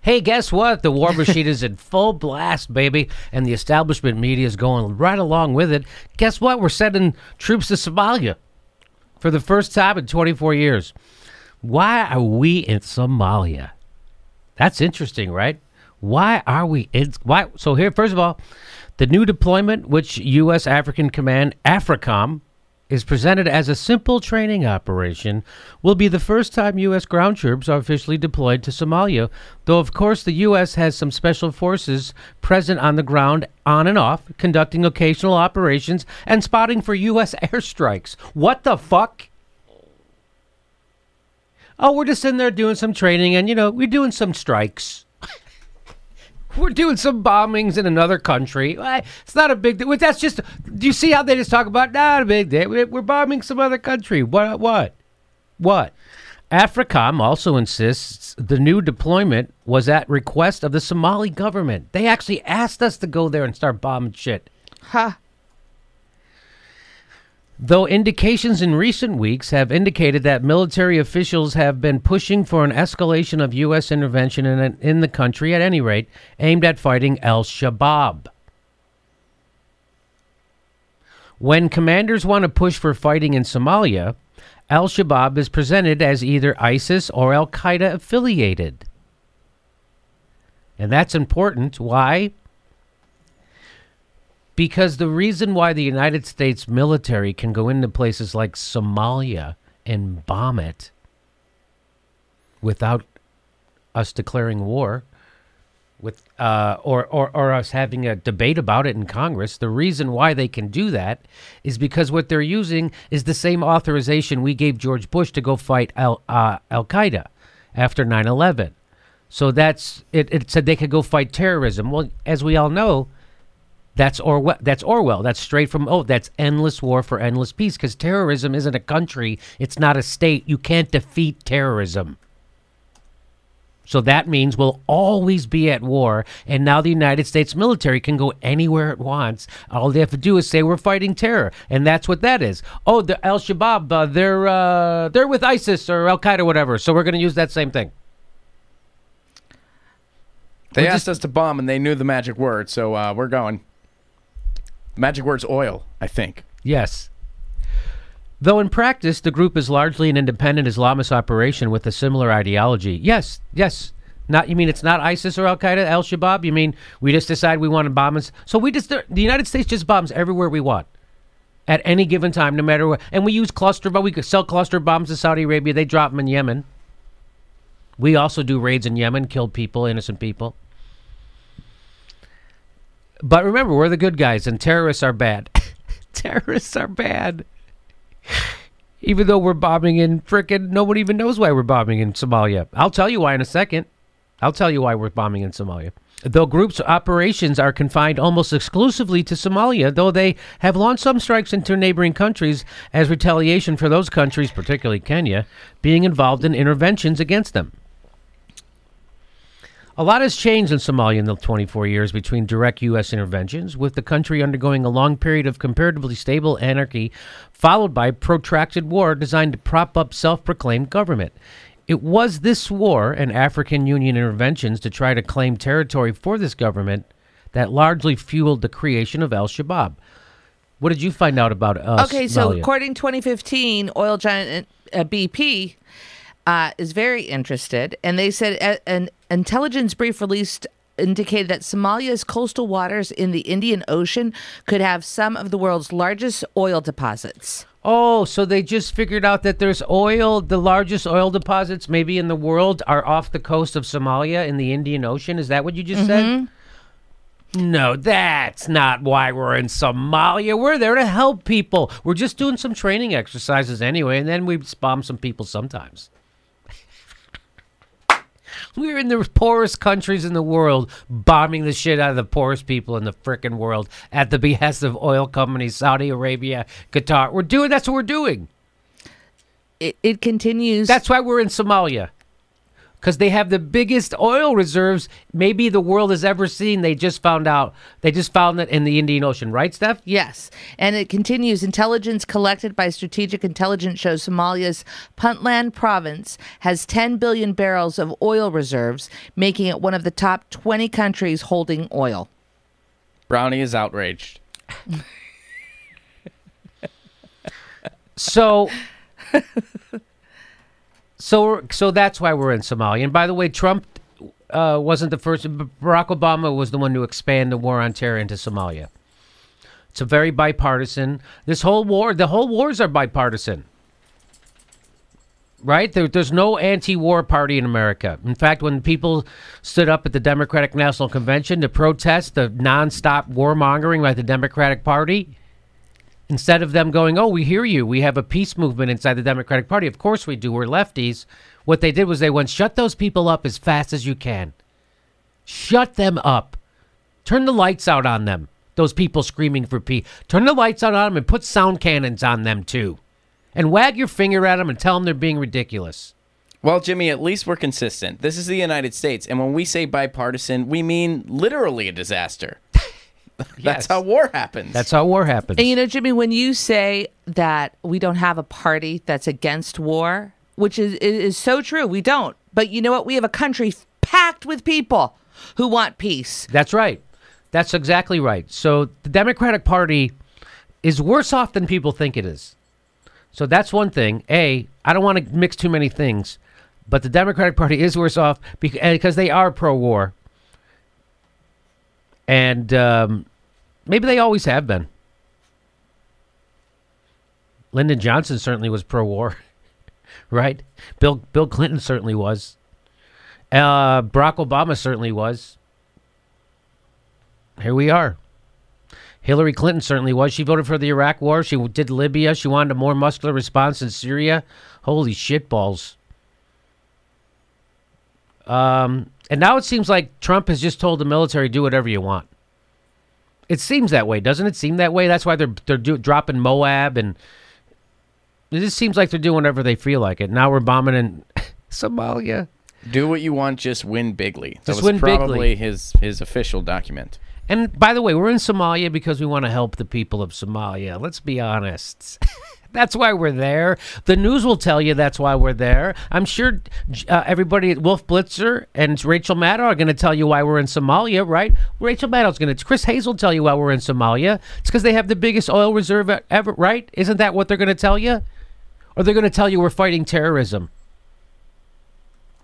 Hey, guess what? The war machine is in full blast, baby, and the establishment media is going right along with it. Guess what? We're sending troops to Somalia for the first time in 24 years. Why are we in Somalia? That's interesting, right? Why are we in? Why? So here, first of all, the new deployment, which U.S. African Command AFRICOM is presented as a simple training operation, will be the first time U.S. ground troops are officially deployed to Somalia, though, of course, the U.S. has some special forces present on the ground on and off, conducting occasional operations and spotting for U.S. airstrikes. What the fuck? Oh, we're just in there doing some training and, you know, we're doing some strikes. We're doing some bombings in another country. It's not a big deal. That's just. Do you see how they just talk about not a big deal? We're bombing some other country. What? What? What? AFRICOM also insists the new deployment was at request of the Somali government. They actually asked us to go there and start bombing shit. Ha. Though indications in recent weeks have indicated that military officials have been pushing for an escalation of U.S. intervention in, in the country, at any rate, aimed at fighting al Shabaab. When commanders want to push for fighting in Somalia, al Shabaab is presented as either ISIS or Al Qaeda affiliated. And that's important. Why? Because the reason why the United States military can go into places like Somalia and bomb it without us declaring war, with uh, or, or or us having a debate about it in Congress, the reason why they can do that is because what they're using is the same authorization we gave George Bush to go fight Al uh, Al Qaeda after 9/11. So that's it. It said they could go fight terrorism. Well, as we all know, that's Orwell. That's Orwell. That's straight from oh, that's endless war for endless peace. Because terrorism isn't a country. It's not a state. You can't defeat terrorism. So that means we'll always be at war. And now the United States military can go anywhere it wants. All they have to do is say we're fighting terror, and that's what that is. Oh, the Al Shabaab, uh, they're uh, they're with ISIS or Al Qaeda, or whatever. So we're going to use that same thing. They We're asked us to bomb, and they knew the magic word, so uh, we're going. Magic word's oil, I think. Yes. Though in practice, the group is largely an independent Islamist operation with a similar ideology. Yes, yes. Not you mean it's not ISIS or Al Qaeda, Al Shabaab? You mean we just decide we want to bomb us? So we just the United States just bombs everywhere we want at any given time, no matter what. And we use cluster, but we could sell cluster bombs to Saudi Arabia. They drop them in Yemen. We also do raids in Yemen, kill people, innocent people. But remember, we're the good guys, and terrorists are bad. terrorists are bad. Even though we're bombing in frickin' nobody even knows why we're bombing in Somalia. I'll tell you why in a second. I'll tell you why we're bombing in Somalia. Though groups' operations are confined almost exclusively to Somalia, though they have launched some strikes into neighboring countries as retaliation for those countries, particularly Kenya, being involved in interventions against them. A lot has changed in Somalia in the 24 years between direct U.S. interventions, with the country undergoing a long period of comparatively stable anarchy, followed by protracted war designed to prop up self proclaimed government. It was this war and African Union interventions to try to claim territory for this government that largely fueled the creation of Al Shabaab. What did you find out about uh, Okay, so Somalia? according to 2015, oil giant uh, BP uh, is very interested, and they said an intelligence brief released indicated that Somalia's coastal waters in the Indian Ocean could have some of the world's largest oil deposits. Oh, so they just figured out that there's oil, the largest oil deposits maybe in the world are off the coast of Somalia in the Indian Ocean. Is that what you just said? No, that's not why we're in Somalia. We're there to help people. We're just doing some training exercises anyway, and then we bomb some people sometimes. We're in the poorest countries in the world, bombing the shit out of the poorest people in the frickin' world at the behest of oil companies, Saudi Arabia, Qatar. We're doing that's what we're doing. It, it continues. That's why we're in Somalia. Because they have the biggest oil reserves maybe the world has ever seen. They just found out. They just found it in the Indian Ocean, right, Steph? Yes. And it continues intelligence collected by Strategic Intelligence shows Somalia's Puntland province has 10 billion barrels of oil reserves, making it one of the top 20 countries holding oil. Brownie is outraged. So, so, so that's why we're in Somalia. And by the way, Trump uh, wasn't the first. Barack Obama was the one to expand the war on terror into Somalia. It's a very bipartisan. This whole war, the whole wars are bipartisan. Right? There, there's no anti-war party in America. In fact, when people stood up at the Democratic National Convention to protest the nonstop warmongering by the Democratic Party, instead of them going, "Oh, we hear you. We have a peace movement inside the Democratic Party." Of course we do. We're lefties. What they did was they went, "Shut those people up as fast as you can. Shut them up. Turn the lights out on them. Those people screaming for peace. Turn the lights out on them and put sound cannons on them too, and wag your finger at them and tell them they're being ridiculous." Well, Jimmy, at least we're consistent. This is the United States, and when we say bipartisan, we mean literally a disaster. Yes. That's how war happens. That's how war happens. And you know, Jimmy, when you say that we don't have a party that's against war, which is is so true, we don't. But you know what? We have a country packed with people who want peace. That's right. That's exactly right. So the Democratic Party is worse off than people think it is. So that's one thing. A, I don't want to mix too many things, but the Democratic Party is worse off eh, because they are pro-war, and um, maybe they always have been. Lyndon Johnson certainly was pro-war, right? Bill Bill Clinton certainly was. Uh, Barack Obama certainly was. Here we are. Hillary Clinton certainly was. She voted for the Iraq War. She did Libya. She wanted a more muscular response in Syria. Holy shitballs. Um, and now it seems like Trump has just told the military, do whatever you want. It seems that way, doesn't it? Seem that way. That's why they're they're do, dropping MOAB, and it just seems like they're doing whatever they feel like it. Now we're bombing in Somalia. Do what you want, just win bigly. That Just was win probably bigly. his his official document. And by the way, we're in Somalia because we want to help the people of Somalia. Let's be honest. that's why we're there. The news will tell you that's why we're there. I'm sure uh, everybody at Wolf Blitzer and Rachel Maddow are going to tell you why we're in Somalia, right? Rachel Maddow's going to. Chris Hayes will tell you why we're in Somalia. It's because they have the biggest oil reserve ever, right? Isn't that what they're going to tell you? Or they're going to tell you we're fighting terrorism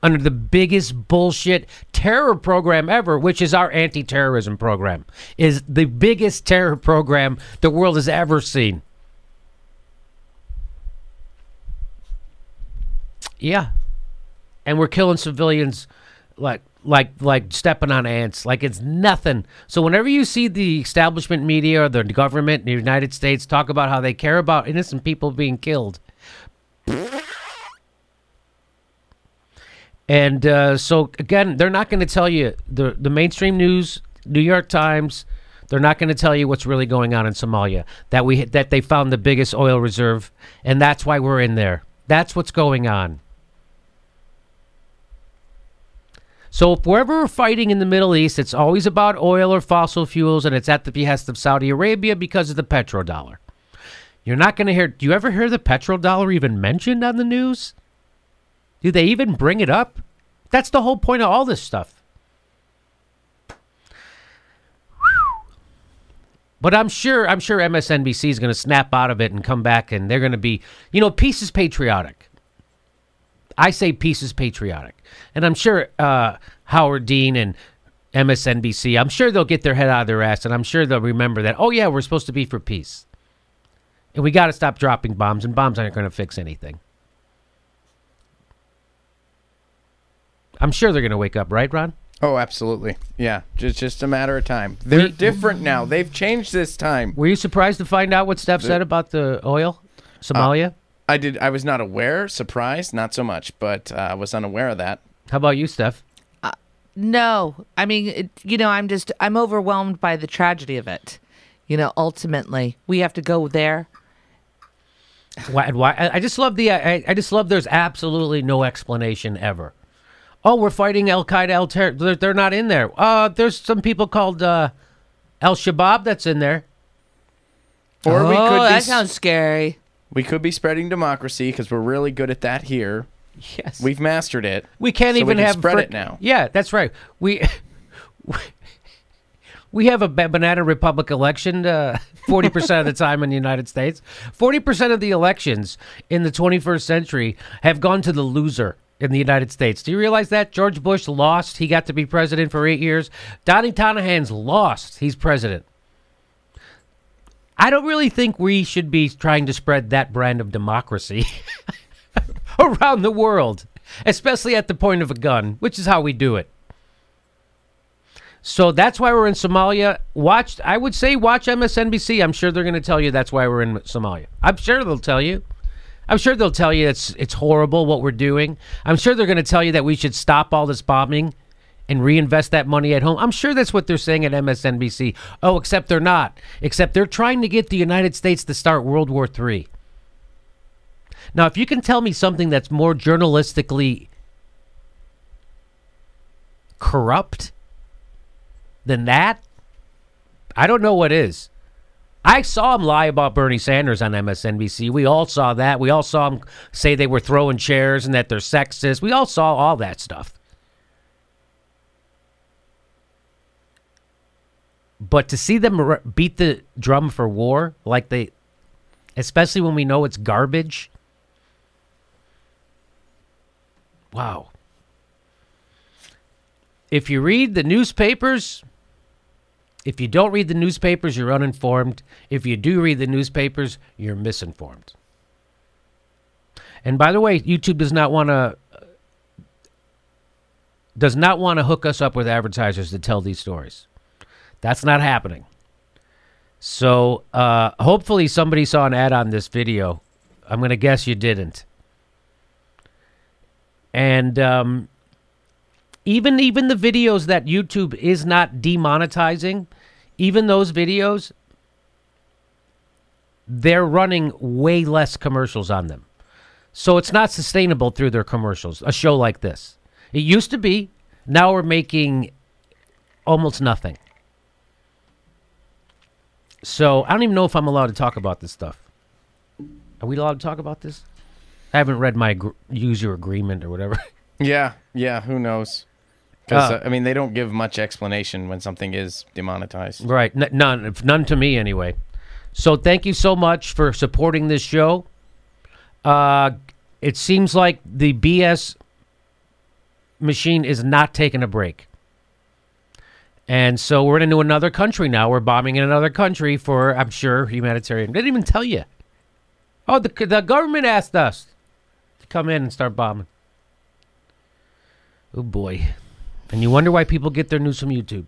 under the biggest bullshit terror program ever, which is our anti-terrorism program, is the biggest terror program the world has ever seen. Yeah. And we're killing civilians like like like stepping on ants like it's nothing. So whenever you see the establishment media or the government in the United States talk about how they care about innocent people being killed, And uh, so again, they're not going to tell you the the mainstream news, New York Times. They're not going to tell you what's really going on in Somalia. That we that they found the biggest oil reserve, and that's why we're in there. That's what's going on. So if wherever we're fighting in the Middle East, it's always about oil or fossil fuels, and it's at the behest of Saudi Arabia because of the petrodollar. You're not going to hear. Do you ever hear the petrodollar even mentioned on the news? Do they even bring it up? That's the whole point of all this stuff. But I'm sure I'm sure MSNBC is going to snap out of it and come back and they're going to be, you know, peace is patriotic. I say peace is patriotic. And I'm sure uh, Howard Dean and MSNBC, I'm sure they'll get their head out of their ass and I'm sure they'll remember that, oh, yeah, we're supposed to be for peace. And we got to stop dropping bombs, and bombs aren't going to fix anything. I'm sure they're going to wake up, right, Ron? Oh, absolutely. Yeah, just just a matter of time. They're We- different now. They've changed this time. Were you surprised to find out what Steph said about the oil, Somalia? I did. I was not aware. Surprised, not so much, but uh, I was unaware of that. How about you, Steph? No, I mean, it, you know, I'm just I'm overwhelmed by the tragedy of it. You know, ultimately, we have to go there. Why? Why? I I just love the. I, I just love. There's absolutely no explanation ever. Oh, we're fighting Al Qaeda, Al Ter- they're, they're not in there. Uh, there's some people called uh, Al Shabaab that's in there. Or oh, we could be that sounds scary. We could be spreading democracy because we're really good at that here. Yes. We've mastered it. We can't So we even can have spread frick- it now. Yeah, that's right. We we have a banana republic election uh, forty percent of the time in the United States. Forty percent of the elections in the twenty first century have gone to the loser in the United States. Do you realize that George Bush lost? He got to be president for eight years. Donnie Tonahan's lost. He's president. I don't really think we should be trying to spread that brand of democracy around the world, especially at the point of a gun, which is how we do it. So that's why we're in Somalia. Watch, I would say, watch MSNBC. I'm sure they're going to tell you that's why we're in Somalia. I'm sure they'll tell you. I'm sure they'll tell you it's it's horrible what we're doing. I'm sure they're going to tell you that we should stop all this bombing and reinvest that money at home. I'm sure that's what they're saying at MSNBC. Oh, except they're not. Except they're trying to get the United States to start World War III. Now, if you can tell me something that's more journalistically corrupt than that, I don't know what is. I saw him lie about Bernie Sanders on MSNBC. We all saw that. We all saw him say they were throwing chairs and that they're sexist. We all saw all that stuff. But to see them r- beat the drum for war like they, especially when we know it's garbage. Wow. If you read the newspapers, if you don't read the newspapers, you're uninformed. If you do read the newspapers, you're misinformed. And by the way, YouTube does not want to does not want to hook us up with advertisers to tell these stories. That's not happening. So uh, hopefully somebody saw an ad on this video. I'm going to guess you didn't. And um, even even the videos that YouTube is not demonetizing, even those videos, they're running way less commercials on them. So it's not sustainable through their commercials. A show like this, it used to be. Now we're making almost nothing. So I don't even know if I'm allowed to talk about this stuff. Are we allowed to talk about this? I haven't read my gr- user agreement or whatever. Yeah, yeah. Who knows? Because Uh, I mean, they don't give much explanation when something is demonetized. Right. N- none. None to me, anyway. So thank you so much for supporting this show. Uh, it seems like the BS machine is not taking a break. And so we're into another country now. We're bombing in another country for, I'm sure, humanitarian. They didn't even tell you. Oh, the, the government asked us to come in and start bombing. Oh, boy. And you wonder why people get their news from YouTube.